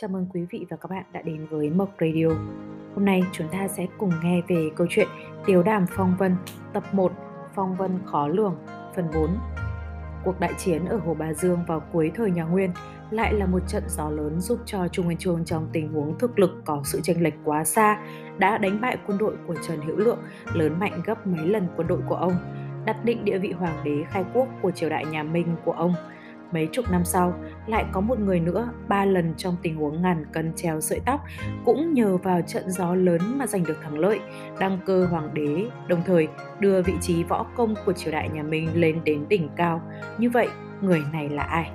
Chào mừng quý vị và các bạn đã đến với Mộc Radio. Hôm nay chúng ta sẽ cùng nghe về câu chuyện Tiếu đàm phong vân tập 1 Phong vân khó lường phần 4. Cuộc đại chiến ở Hồ Bà Dương vào cuối thời nhà Nguyên lại là một trận gió lớn giúp cho Trung Nguyên Chương trong tình huống thực lực có sự chênh lệch quá xa đã đánh bại quân đội của Trần Hữu Lượng lớn mạnh gấp mấy lần quân đội của ông, đặt định địa vị hoàng đế khai quốc của triều đại nhà Minh của ông – Mấy chục năm sau, lại có một người nữa ba lần trong tình huống ngàn cân treo sợi tóc cũng nhờ vào trận gió lớn mà giành được thắng lợi, đăng cơ hoàng đế, đồng thời đưa vị trí võ công của triều đại nhà Minh lên đến đỉnh cao. Như vậy, người này là ai?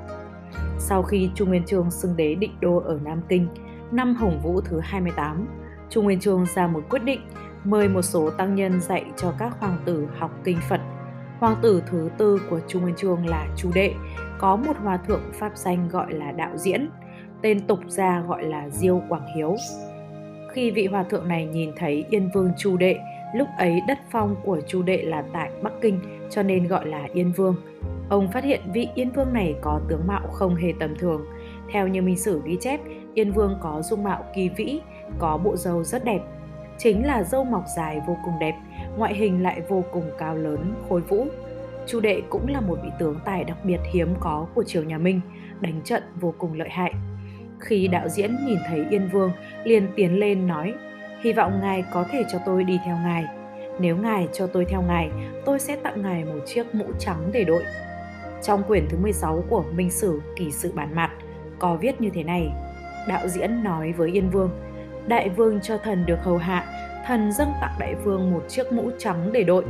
Sau khi Trung Nguyên Chương xưng đế định đô ở Nam Kinh, năm Hồng Vũ thứ 28, Trung Nguyên Chương ra một quyết định mời một số tăng nhân dạy cho các hoàng tử học kinh Phật. Hoàng tử thứ tư của Trung Nguyên Chương là Chu Đệ, có một hòa thượng pháp danh gọi là đạo diễn, tên tục gia gọi là Diêu Quảng Hiếu. Khi vị hòa thượng này nhìn thấy Yên Vương Chu Đệ, lúc ấy đất phong của Chu Đệ là tại Bắc Kinh cho nên gọi là Yên Vương. Ông phát hiện vị Yên Vương này có tướng mạo không hề tầm thường. Theo như minh sử ghi chép, Yên Vương có dung mạo kỳ vĩ, có bộ râu rất đẹp. Chính là râu mọc dài vô cùng đẹp, ngoại hình lại vô cùng cao lớn, khôi vũ, Chu Đệ cũng là một vị tướng tài đặc biệt hiếm có của triều nhà Minh, đánh trận vô cùng lợi hại. Khi đạo diễn nhìn thấy Yên Vương, liền tiến lên nói, hy vọng ngài có thể cho tôi đi theo ngài. Nếu ngài cho tôi theo ngài, tôi sẽ tặng ngài một chiếc mũ trắng để đội. Trong quyển thứ 16 của Minh Sử Kỳ sự bản mặt có viết như thế này. Đạo diễn nói với Yên Vương, Đại vương cho thần được hầu hạ, thần dâng tặng đại vương một chiếc mũ trắng để đội,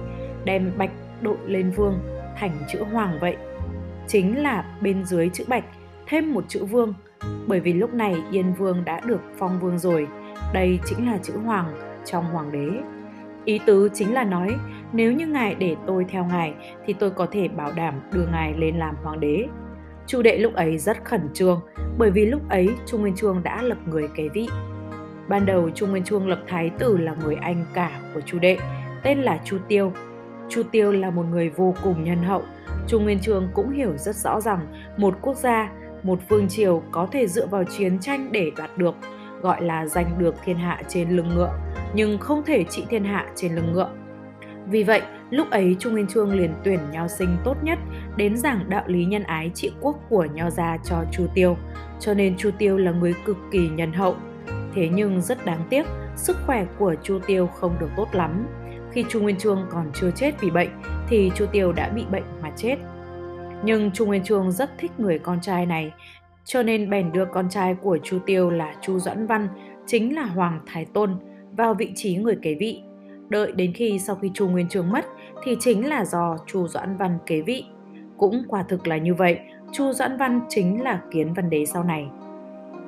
đem bạch đội lên vương, thành chữ hoàng vậy. Chính là bên dưới chữ bạch, thêm một chữ vương. Bởi vì lúc này yên vương đã được phong vương rồi, đây chính là chữ hoàng trong hoàng đế. Ý tứ chính là nói, nếu như ngài để tôi theo ngài, thì tôi có thể bảo đảm đưa ngài lên làm hoàng đế. Chu đệ lúc ấy rất khẩn trương, bởi vì lúc ấy trung nguyên chương đã lập người kế vị. Ban đầu trung nguyên chương lập thái tử là người anh cả của chu đệ, tên là chu tiêu. Chu Tiêu là một người vô cùng nhân hậu. Chu Nguyên Chương cũng hiểu rất rõ rằng một quốc gia, một vương triều có thể dựa vào chiến tranh để đoạt được, gọi là giành được thiên hạ trên lưng ngựa, nhưng không thể trị thiên hạ trên lưng ngựa. Vì vậy, lúc ấy Chu Nguyên Chương liền tuyển nho sinh tốt nhất đến giảng đạo lý nhân ái trị quốc của nho gia cho Chu Tiêu, cho nên Chu Tiêu là người cực kỳ nhân hậu. Thế nhưng rất đáng tiếc, sức khỏe của Chu Tiêu không được tốt lắm, khi Chu Nguyên Chương còn chưa chết vì bệnh thì Chu Tiêu đã bị bệnh mà chết. Nhưng Chu Nguyên Chương rất thích người con trai này, cho nên bèn đưa con trai của Chu Tiêu là Chu Doãn Văn, chính là Hoàng Thái Tôn, vào vị trí người kế vị. Đợi đến khi sau khi Chu Nguyên Chương mất thì chính là do Chu Doãn Văn kế vị. Cũng quả thực là như vậy, Chu Doãn Văn chính là kiến văn đế sau này.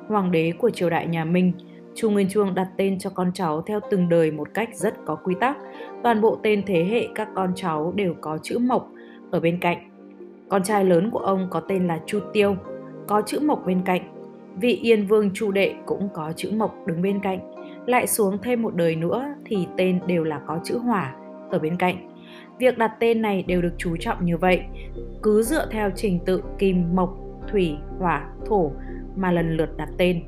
Hoàng đế của triều đại nhà Minh Chu Nguyên Chương đặt tên cho con cháu theo từng đời một cách rất có quy tắc. Toàn bộ tên thế hệ các con cháu đều có chữ Mộc ở bên cạnh. Con trai lớn của ông có tên là Chu Tiêu, có chữ Mộc bên cạnh. Vị Yên Vương Chu Đệ cũng có chữ Mộc đứng bên cạnh. Lại xuống thêm một đời nữa thì tên đều là có chữ Hỏa ở bên cạnh. Việc đặt tên này đều được chú trọng như vậy, cứ dựa theo trình tự kim, mộc, thủy, hỏa, thổ mà lần lượt đặt tên.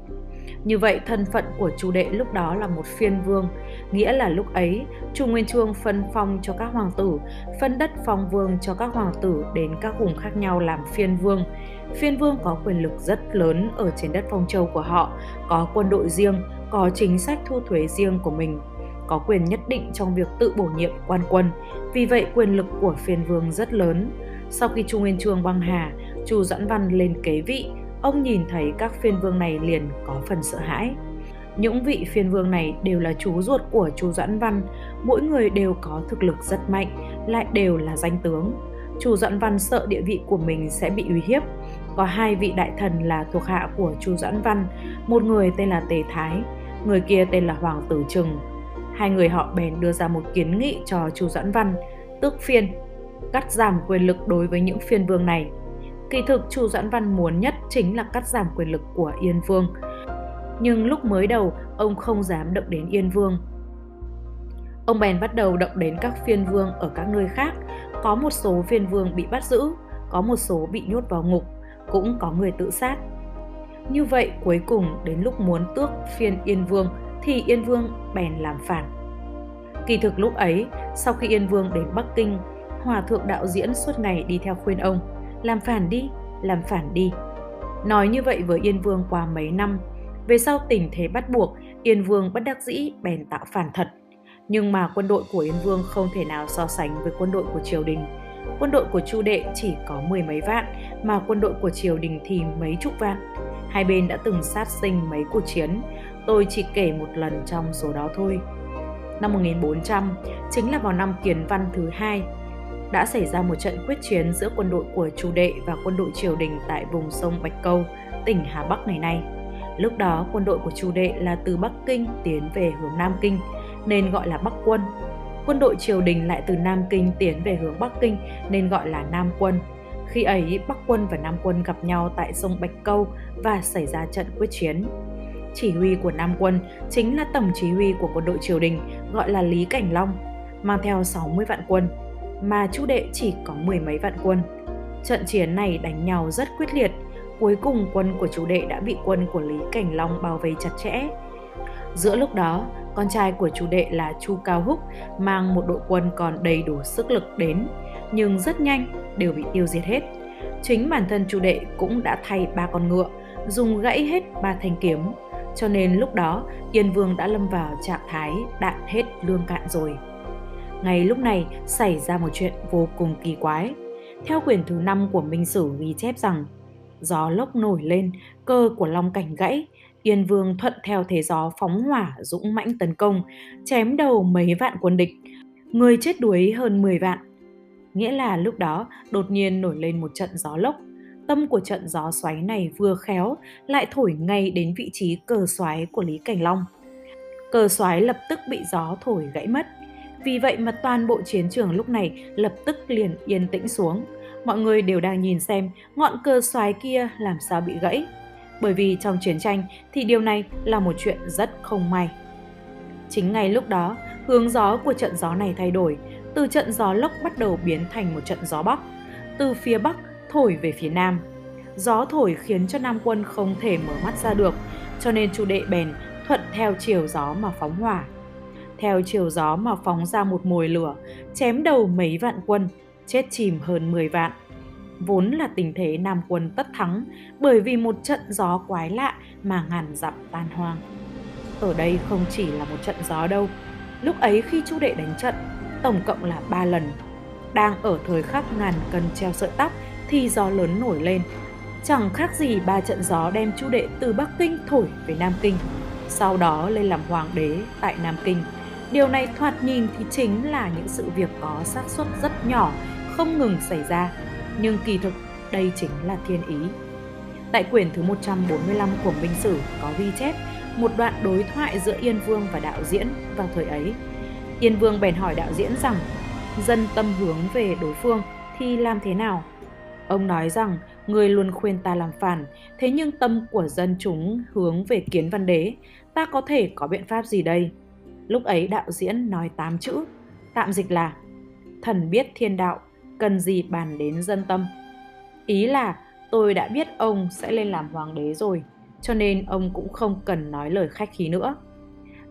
Như vậy, thân phận của Chu Đệ lúc đó là một phiên vương, nghĩa là lúc ấy Chu Nguyên Chương phân phong cho các hoàng tử, phân đất phong vương cho các hoàng tử đến các vùng khác nhau làm phiên vương. Phiên vương có quyền lực rất lớn ở trên đất phong châu của họ, có quân đội riêng, có chính sách thu thuế riêng của mình, có quyền nhất định trong việc tự bổ nhiệm quan quân. Vì vậy, quyền lực của phiên vương rất lớn. Sau khi Chu Nguyên Chương băng hà, Chu Doãn Văn lên kế vị, ông nhìn thấy các phiên vương này liền có phần sợ hãi. Những vị phiên vương này đều là chú ruột của chú Doãn Văn, mỗi người đều có thực lực rất mạnh, lại đều là danh tướng. Chú Doãn Văn sợ địa vị của mình sẽ bị uy hiếp. Có hai vị đại thần là thuộc hạ của chú Doãn Văn, một người tên là Tề Thái, người kia tên là Hoàng Tử Trừng. Hai người họ bèn đưa ra một kiến nghị cho chú Doãn Văn, tước phiên, cắt giảm quyền lực đối với những phiên vương này Kỳ thực Chu Doãn Văn muốn nhất chính là cắt giảm quyền lực của Yên Vương. Nhưng lúc mới đầu, ông không dám động đến Yên Vương. Ông bèn bắt đầu động đến các phiên vương ở các nơi khác. Có một số phiên vương bị bắt giữ, có một số bị nhốt vào ngục, cũng có người tự sát. Như vậy cuối cùng đến lúc muốn tước phiên Yên Vương thì Yên Vương bèn làm phản. Kỳ thực lúc ấy, sau khi Yên Vương đến Bắc Kinh, Hòa thượng đạo diễn suốt ngày đi theo khuyên ông, làm phản đi, làm phản đi. Nói như vậy với Yên Vương qua mấy năm, về sau tình thế bắt buộc, Yên Vương bất đắc dĩ bèn tạo phản thật. Nhưng mà quân đội của Yên Vương không thể nào so sánh với quân đội của triều đình. Quân đội của Chu Đệ chỉ có mười mấy vạn, mà quân đội của triều đình thì mấy chục vạn. Hai bên đã từng sát sinh mấy cuộc chiến, tôi chỉ kể một lần trong số đó thôi. Năm 1400, chính là vào năm Kiến Văn thứ hai, đã xảy ra một trận quyết chiến giữa quân đội của chủ Đệ và quân đội triều đình tại vùng sông Bạch Câu, tỉnh Hà Bắc ngày nay. Lúc đó quân đội của chủ Đệ là từ Bắc Kinh tiến về hướng Nam Kinh nên gọi là Bắc quân. Quân đội triều đình lại từ Nam Kinh tiến về hướng Bắc Kinh nên gọi là Nam quân. Khi ấy Bắc quân và Nam quân gặp nhau tại sông Bạch Câu và xảy ra trận quyết chiến. Chỉ huy của Nam quân chính là tổng chỉ huy của quân đội triều đình gọi là Lý Cảnh Long, mang theo 60 vạn quân, mà Chu Đệ chỉ có mười mấy vạn quân. Trận chiến này đánh nhau rất quyết liệt, cuối cùng quân của chú đệ đã bị quân của Lý Cảnh Long bao vây chặt chẽ. Giữa lúc đó, con trai của chú đệ là Chu Cao Húc mang một đội quân còn đầy đủ sức lực đến, nhưng rất nhanh đều bị tiêu diệt hết. Chính bản thân chú đệ cũng đã thay ba con ngựa, dùng gãy hết ba thanh kiếm, cho nên lúc đó Yên Vương đã lâm vào trạng thái đạn hết lương cạn rồi. Ngay lúc này xảy ra một chuyện vô cùng kỳ quái. Theo quyển thứ 5 của Minh Sử ghi chép rằng gió lốc nổi lên, cơ của Long Cảnh gãy, Yên Vương thuận theo thế gió phóng hỏa dũng mãnh tấn công, chém đầu mấy vạn quân địch, người chết đuối hơn 10 vạn. Nghĩa là lúc đó đột nhiên nổi lên một trận gió lốc. Tâm của trận gió xoáy này vừa khéo lại thổi ngay đến vị trí cờ xoáy của Lý Cảnh Long. Cờ xoáy lập tức bị gió thổi gãy mất. Vì vậy mà toàn bộ chiến trường lúc này lập tức liền yên tĩnh xuống mọi người đều đang nhìn xem ngọn cờ xoái kia làm sao bị gãy. Bởi vì trong chiến tranh thì điều này là một chuyện rất không may. Chính ngay lúc đó, hướng gió của trận gió này thay đổi, từ trận gió lốc bắt đầu biến thành một trận gió bắc, từ phía bắc thổi về phía nam. Gió thổi khiến cho Nam quân không thể mở mắt ra được, cho nên chu đệ bèn thuận theo chiều gió mà phóng hỏa. Theo chiều gió mà phóng ra một mồi lửa, chém đầu mấy vạn quân, chết chìm hơn 10 vạn. Vốn là tình thế Nam quân tất thắng bởi vì một trận gió quái lạ mà ngàn dặm tan hoang. Ở đây không chỉ là một trận gió đâu. Lúc ấy khi Chu Đệ đánh trận, tổng cộng là 3 lần. Đang ở thời khắc ngàn cân treo sợi tóc thì gió lớn nổi lên. Chẳng khác gì ba trận gió đem Chu Đệ từ Bắc Kinh thổi về Nam Kinh, sau đó lên làm hoàng đế tại Nam Kinh. Điều này thoạt nhìn thì chính là những sự việc có xác suất rất nhỏ không ngừng xảy ra, nhưng kỳ thực đây chính là thiên ý. Tại quyển thứ 145 của Minh Sử có ghi chép một đoạn đối thoại giữa Yên Vương và đạo diễn vào thời ấy. Yên Vương bèn hỏi đạo diễn rằng dân tâm hướng về đối phương thì làm thế nào? Ông nói rằng người luôn khuyên ta làm phản, thế nhưng tâm của dân chúng hướng về kiến văn đế, ta có thể có biện pháp gì đây? Lúc ấy đạo diễn nói tám chữ, tạm dịch là thần biết thiên đạo, cần gì bàn đến dân tâm. Ý là tôi đã biết ông sẽ lên làm hoàng đế rồi, cho nên ông cũng không cần nói lời khách khí nữa.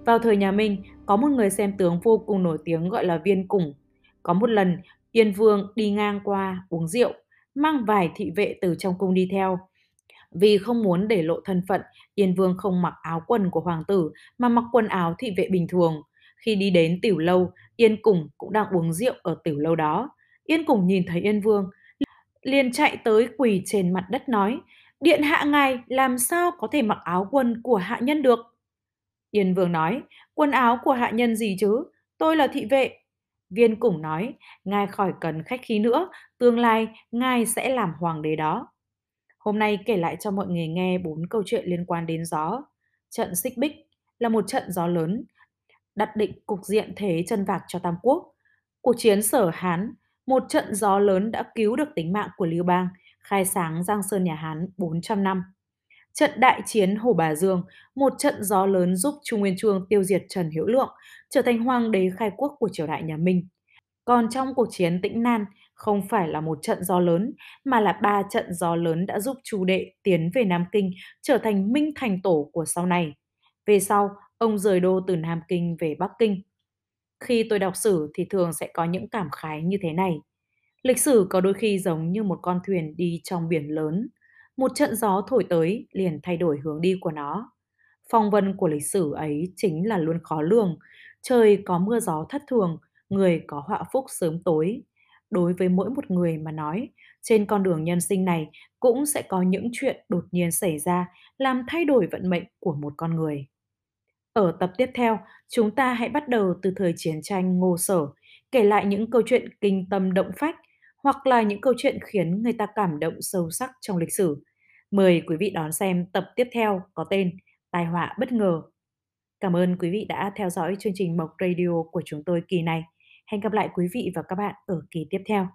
Vào thời nhà Minh, có một người xem tướng vô cùng nổi tiếng gọi là Viên Củng. Có một lần, Yên Vương đi ngang qua uống rượu, mang vài thị vệ từ trong cung đi theo. Vì không muốn để lộ thân phận, Yên Vương không mặc áo quần của hoàng tử mà mặc quần áo thị vệ bình thường. Khi đi đến tiểu lâu, Yên Củng cũng đang uống rượu ở tiểu lâu đó. Yên Củng nhìn thấy Yên Vương, liền chạy tới quỳ trên mặt đất nói, Điện hạ ngài làm sao có thể mặc áo quần của hạ nhân được? Yên Vương nói, quần áo của hạ nhân gì chứ? Tôi là thị vệ. Viên Củng nói, ngài khỏi cần khách khí nữa, tương lai ngài sẽ làm hoàng đế đó. Hôm nay kể lại cho mọi người nghe bốn câu chuyện liên quan đến gió. Trận Xích Bích là một trận gió lớn, đặt định cục diện thế chân vạc cho Tam Quốc. Cuộc chiến Sở Hán một trận gió lớn đã cứu được tính mạng của Lưu Bang, khai sáng Giang Sơn nhà Hán 400 năm. Trận đại chiến Hồ Bà Dương, một trận gió lớn giúp Trung Nguyên Chương tiêu diệt Trần Hiểu Lượng, trở thành hoàng đế khai quốc của triều đại nhà Minh. Còn trong cuộc chiến Tĩnh Nan, không phải là một trận gió lớn mà là ba trận gió lớn đã giúp Chu Đệ tiến về Nam Kinh trở thành minh thành tổ của sau này. Về sau, ông rời đô từ Nam Kinh về Bắc Kinh. Khi tôi đọc sử thì thường sẽ có những cảm khái như thế này. Lịch sử có đôi khi giống như một con thuyền đi trong biển lớn. Một trận gió thổi tới liền thay đổi hướng đi của nó. Phong vân của lịch sử ấy chính là luôn khó lường. Trời có mưa gió thất thường, người có họa phúc sớm tối. Đối với mỗi một người mà nói, trên con đường nhân sinh này cũng sẽ có những chuyện đột nhiên xảy ra làm thay đổi vận mệnh của một con người. Ở tập tiếp theo, chúng ta hãy bắt đầu từ thời chiến tranh Ngô Sở, kể lại những câu chuyện kinh tâm động phách hoặc là những câu chuyện khiến người ta cảm động sâu sắc trong lịch sử. Mời quý vị đón xem tập tiếp theo có tên Tai họa bất ngờ. Cảm ơn quý vị đã theo dõi chương trình Mộc Radio của chúng tôi kỳ này. Hẹn gặp lại quý vị và các bạn ở kỳ tiếp theo.